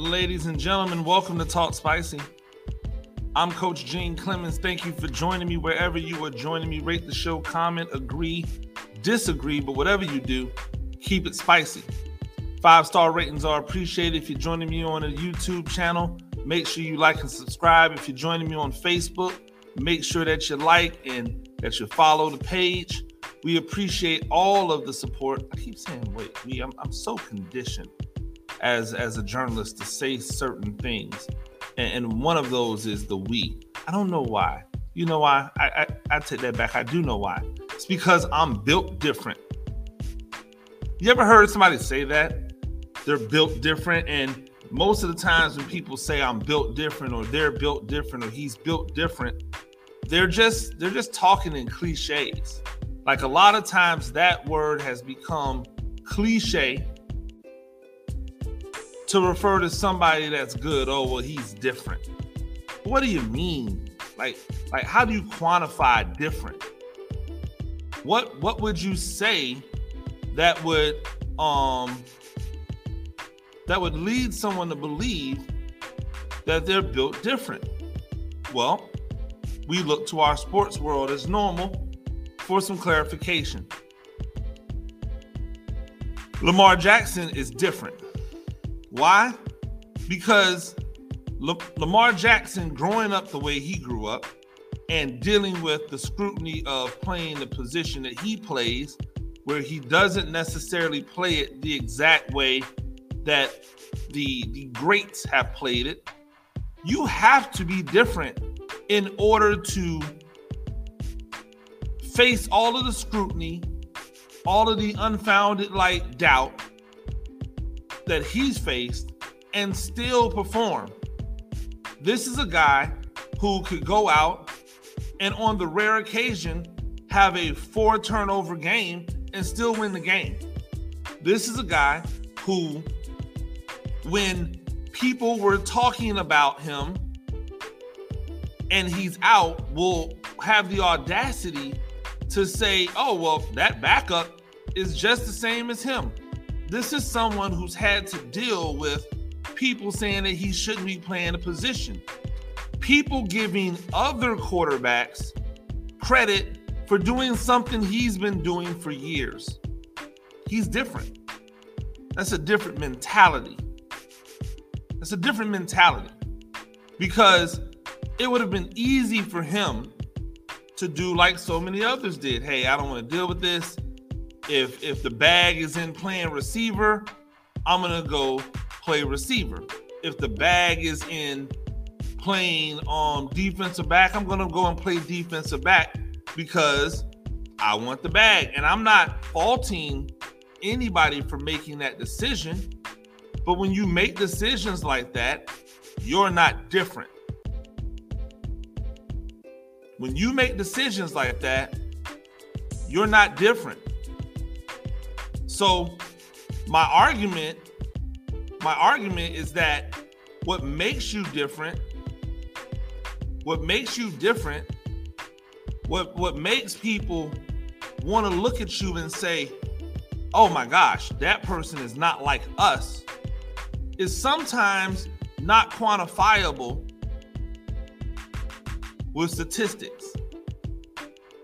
Ladies and gentlemen, welcome to Talk Spicy. I'm Coach Gene Clemens. Thank you for joining me wherever you are joining me. Rate the show, comment, agree, disagree, but whatever you do, keep it spicy. Five star ratings are appreciated. If you're joining me on a YouTube channel, make sure you like and subscribe. If you're joining me on Facebook, make sure that you like and that you follow the page. We appreciate all of the support. I keep saying, wait, we, I'm, I'm so conditioned as as a journalist to say certain things, and, and one of those is the we. I don't know why. You know why? I, I I take that back. I do know why. It's because I'm built different. You ever heard somebody say that? They're built different, and most of the times when people say I'm built different or they're built different or he's built different, they're just they're just talking in cliches. Like a lot of times that word has become cliche to refer to somebody that's good. Oh, well, he's different. What do you mean? Like, like how do you quantify different? What what would you say that would um that would lead someone to believe that they're built different? Well, we look to our sports world as normal for some clarification. Lamar Jackson is different. Why? Because Lamar Jackson, growing up the way he grew up and dealing with the scrutiny of playing the position that he plays, where he doesn't necessarily play it the exact way that the, the greats have played it, you have to be different in order to face all of the scrutiny, all of the unfounded like doubt, that he's faced and still perform. This is a guy who could go out and on the rare occasion have a four turnover game and still win the game. This is a guy who, when people were talking about him and he's out, will have the audacity to say, oh, well, that backup is just the same as him. This is someone who's had to deal with people saying that he shouldn't be playing a position. People giving other quarterbacks credit for doing something he's been doing for years. He's different. That's a different mentality. That's a different mentality because it would have been easy for him to do like so many others did. Hey, I don't want to deal with this if if the bag is in playing receiver, I'm gonna go play receiver. If the bag is in playing um defensive back, I'm gonna go and play defensive back because I want the bag. And I'm not faulting anybody for making that decision. But when you make decisions like that, you're not different. When you make decisions like that, you're not different. So my argument, my argument is that what makes you different, what makes you different, what what makes people want to look at you and say, "Oh my gosh, that person is not like us," is sometimes not quantifiable with statistics.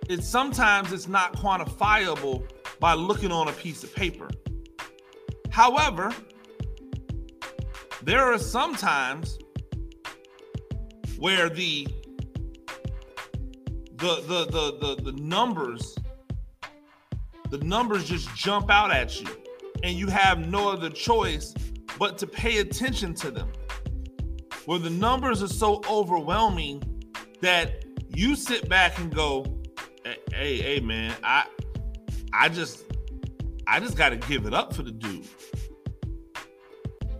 It's sometimes it's not quantifiable by looking on a piece of paper. However, there are some times where the the the the the, the numbers the numbers just jump out at you and you have no other choice but to pay attention to them where the numbers are so overwhelming that you sit back and go hey hey man i I just I just got to give it up for the dude.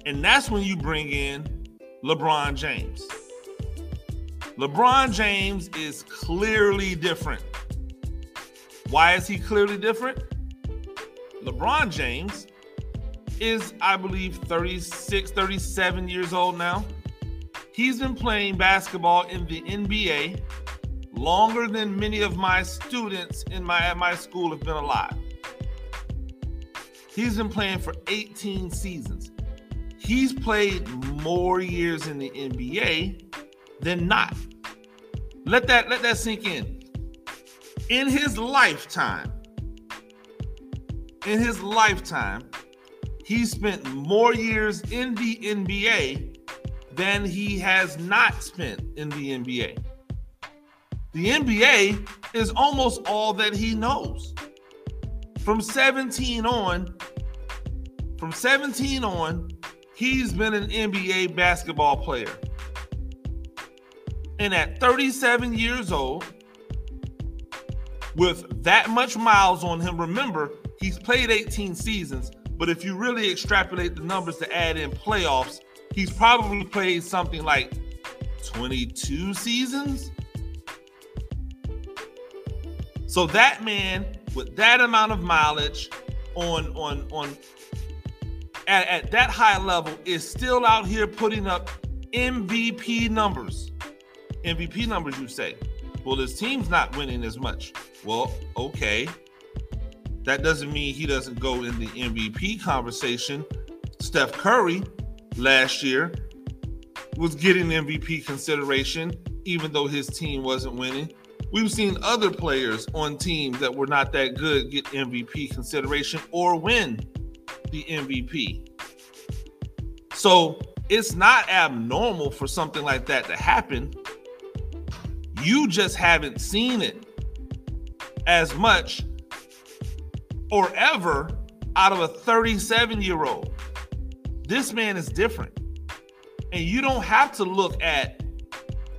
And that's when you bring in LeBron James. LeBron James is clearly different. Why is he clearly different? LeBron James is, I believe, 36, 37 years old now. He's been playing basketball in the NBA longer than many of my students in my at my school have been alive. He's been playing for 18 seasons. he's played more years in the NBA than not. Let that let that sink in. In his lifetime, in his lifetime, he spent more years in the NBA than he has not spent in the NBA. The NBA is almost all that he knows. From 17 on, from 17 on, he's been an NBA basketball player. And at 37 years old, with that much miles on him, remember, he's played 18 seasons, but if you really extrapolate the numbers to add in playoffs, he's probably played something like 22 seasons. So that man with that amount of mileage on on on at, at that high level is still out here putting up MVP numbers. MVP numbers, you say. Well, his team's not winning as much. Well, okay. That doesn't mean he doesn't go in the MVP conversation. Steph Curry last year was getting MVP consideration, even though his team wasn't winning. We've seen other players on teams that were not that good get MVP consideration or win the MVP. So it's not abnormal for something like that to happen. You just haven't seen it as much or ever out of a 37 year old. This man is different. And you don't have to look at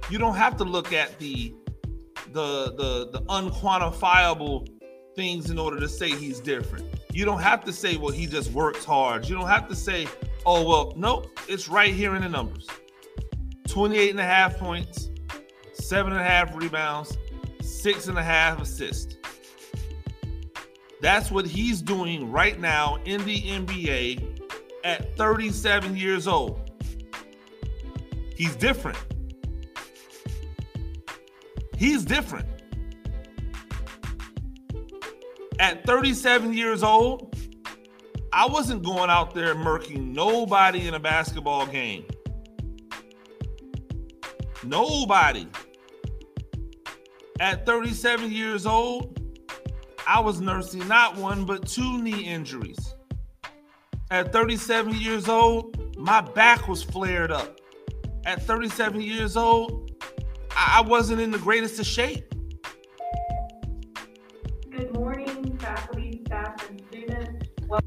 you don't have to look at the the the the unquantifiable things in order to say he's different. You don't have to say, well, he just works hard. You don't have to say, oh, well, nope, it's right here in the numbers 28 and a half points, seven and a half rebounds, six and a half assists. That's what he's doing right now in the NBA at 37 years old. He's different. He's different. At 37 years old, I wasn't going out there murking nobody in a basketball game. Nobody. At 37 years old, I was nursing not one but two knee injuries. At 37 years old, my back was flared up. At 37 years old, I wasn't in the greatest of shape. Good morning, faculty, staff, and students. Well-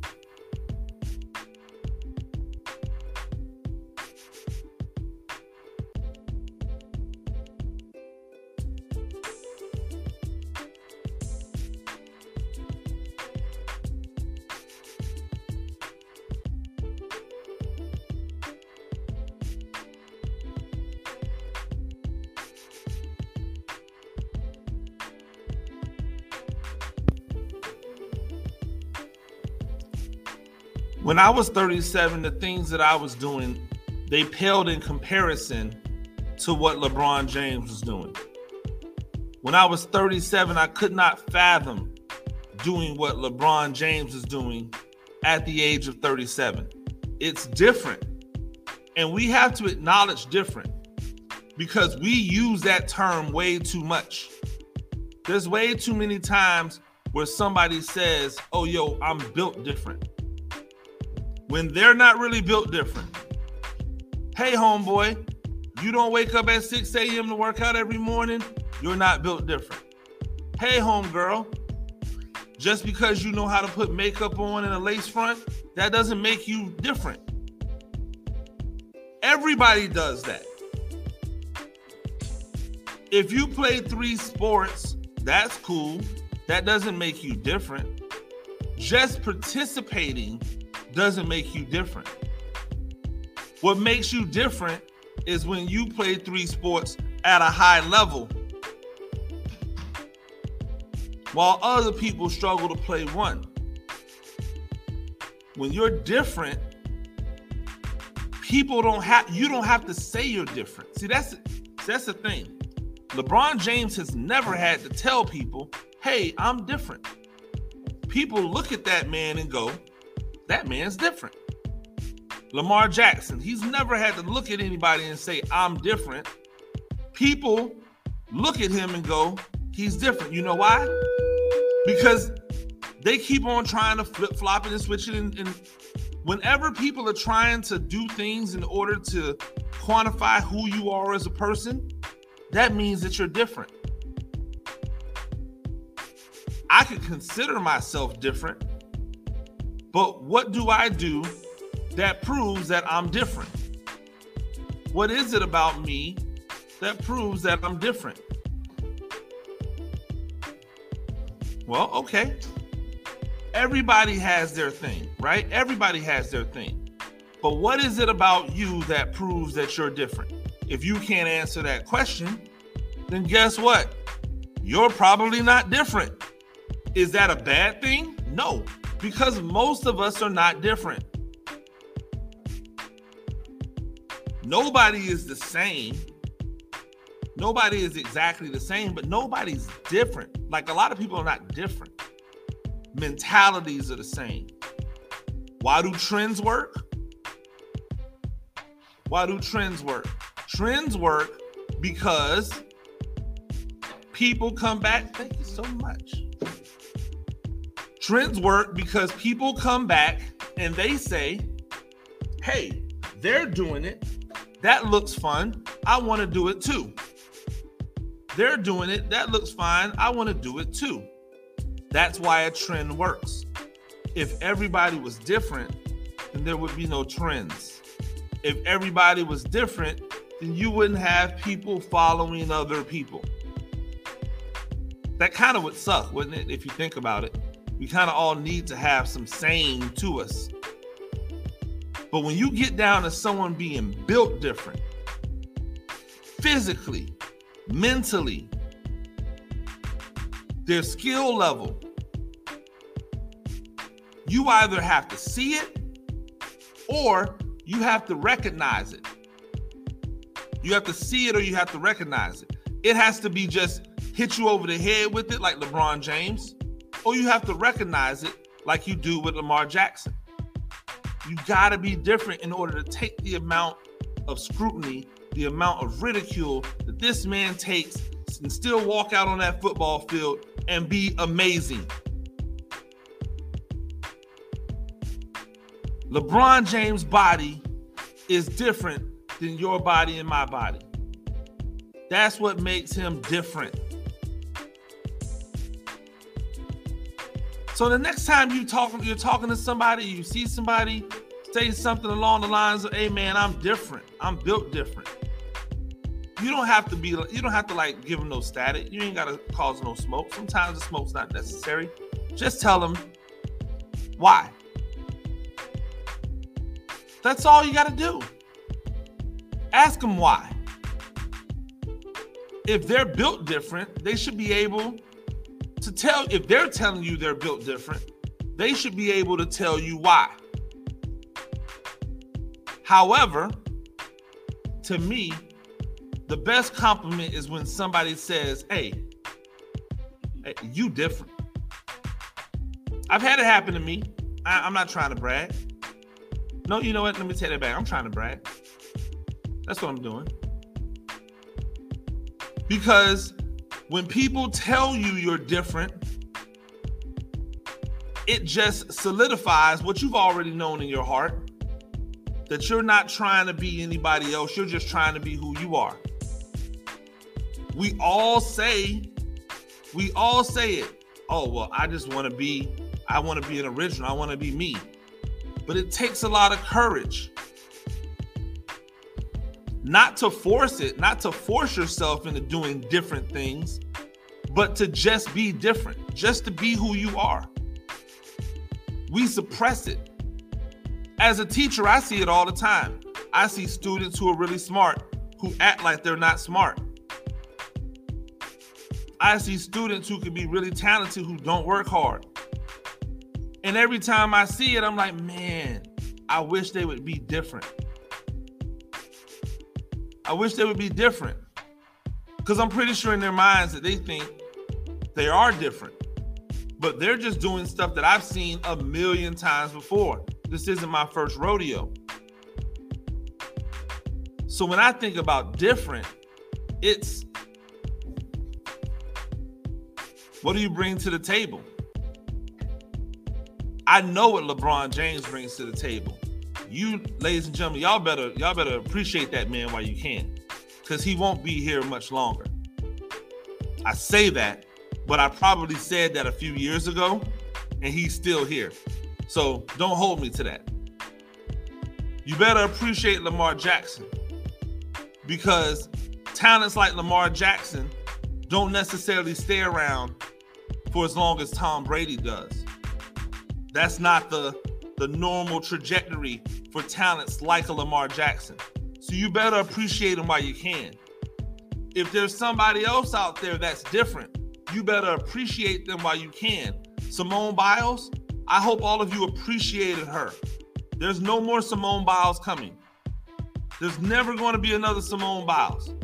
When I was 37, the things that I was doing, they paled in comparison to what LeBron James was doing. When I was 37, I could not fathom doing what LeBron James is doing at the age of 37. It's different. And we have to acknowledge different because we use that term way too much. There's way too many times where somebody says, Oh, yo, I'm built different when they're not really built different. Hey, homeboy, you don't wake up at 6 a.m. to work out every morning, you're not built different. Hey, homegirl, just because you know how to put makeup on and a lace front, that doesn't make you different. Everybody does that. If you play three sports, that's cool. That doesn't make you different. Just participating doesn't make you different. What makes you different is when you play three sports at a high level while other people struggle to play one. When you're different, people don't have you don't have to say you're different. See, that's that's the thing. LeBron James has never had to tell people, "Hey, I'm different." People look at that man and go, that man's different. Lamar Jackson, he's never had to look at anybody and say, I'm different. People look at him and go, he's different. You know why? Because they keep on trying to flip flopping and switching. And, and whenever people are trying to do things in order to quantify who you are as a person, that means that you're different. I could consider myself different, but what do I do that proves that I'm different? What is it about me that proves that I'm different? Well, okay. Everybody has their thing, right? Everybody has their thing. But what is it about you that proves that you're different? If you can't answer that question, then guess what? You're probably not different. Is that a bad thing? No, because most of us are not different. Nobody is the same. Nobody is exactly the same, but nobody's different. Like a lot of people are not different. Mentalities are the same. Why do trends work? Why do trends work? Trends work because people come back. Thank you so much. Trends work because people come back and they say, hey, they're doing it. That looks fun. I want to do it too. They're doing it. That looks fine. I want to do it too. That's why a trend works. If everybody was different, then there would be no trends. If everybody was different, then you wouldn't have people following other people. That kind of would suck, wouldn't it, if you think about it? We kind of all need to have some sane to us. But when you get down to someone being built different, physically, mentally, their skill level, you either have to see it or you have to recognize it. You have to see it or you have to recognize it. It has to be just hit you over the head with it like LeBron James, or you have to recognize it like you do with Lamar Jackson. You got to be different in order to take the amount of scrutiny, the amount of ridicule that this man takes and still walk out on that football field and be amazing. LeBron James' body is different than your body and my body. That's what makes him different. So the next time you talking, you're talking to somebody, you see somebody say something along the lines of, "Hey man, I'm different. I'm built different." You don't have to be. You don't have to like give them no static. You ain't gotta cause no smoke. Sometimes the smoke's not necessary. Just tell them why. That's all you gotta do. Ask them why. If they're built different, they should be able to tell if they're telling you they're built different, they should be able to tell you why. However, to me, the best compliment is when somebody says, "Hey, hey you different." I've had it happen to me. I, am not trying to brag. No, you know what? Let me take that back. I'm trying to brag. That's what I'm doing. Because when people tell you you're different, it just solidifies what you've already known in your heart that you're not trying to be anybody else, you're just trying to be who you are. We all say, we all say it. Oh, well, I just want to be, I want to be an original, I want to be me. But it takes a lot of courage not to force it, not to force yourself into doing different things, but to just be different, just to be who you are. We suppress it. As a teacher, I see it all the time. I see students who are really smart who act like they're not smart. I see students who can be really talented who don't work hard. And every time I see it, I'm like, man, I wish they would be different. I wish they would be different. Because I'm pretty sure in their minds that they think they are different. But they're just doing stuff that I've seen a million times before. This isn't my first rodeo. So when I think about different, it's what do you bring to the table? I know what LeBron James brings to the table. You, ladies and gentlemen, y'all better y'all better appreciate that man while you can, because he won't be here much longer. I say that, but I probably said that a few years ago, and he's still here. So don't hold me to that. You better appreciate Lamar Jackson because talents like Lamar Jackson don't necessarily stay around for as long as Tom Brady does. That's not the the normal trajectory for talents like a Lamar Jackson. So you better appreciate them while you can. If there's somebody else out there that's different, you better appreciate them while you can. Simone Biles, I hope all of you appreciated her. There's no more Simone Biles coming. There's never going to be another Simone Biles.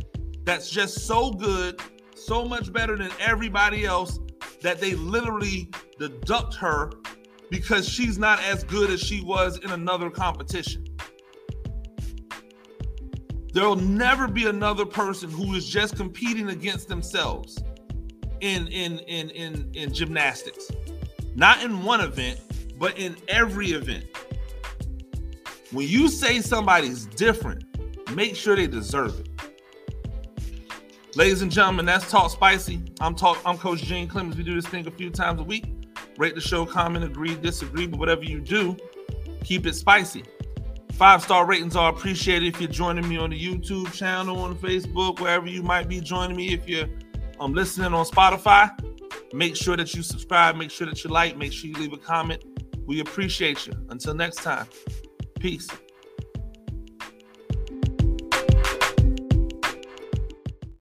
That's just so good, so much better than everybody else that they literally deduct her because she's not as good as she was in another competition. There'll never be another person who is just competing against themselves in in in in, in gymnastics. Not in one event, but in every event. When you say somebody's different, make sure they deserve it. Ladies and gentlemen, that's Talk Spicy. I'm talk. I'm Coach Gene Clemens. We do this thing a few times a week. Rate the show, comment, agree, disagree, but whatever you do, keep it spicy. Five star ratings are appreciated if you're joining me on the YouTube channel, on Facebook, wherever you might be joining me. If you're um, listening on Spotify, make sure that you subscribe, make sure that you like, make sure you leave a comment. We appreciate you. Until next time, peace.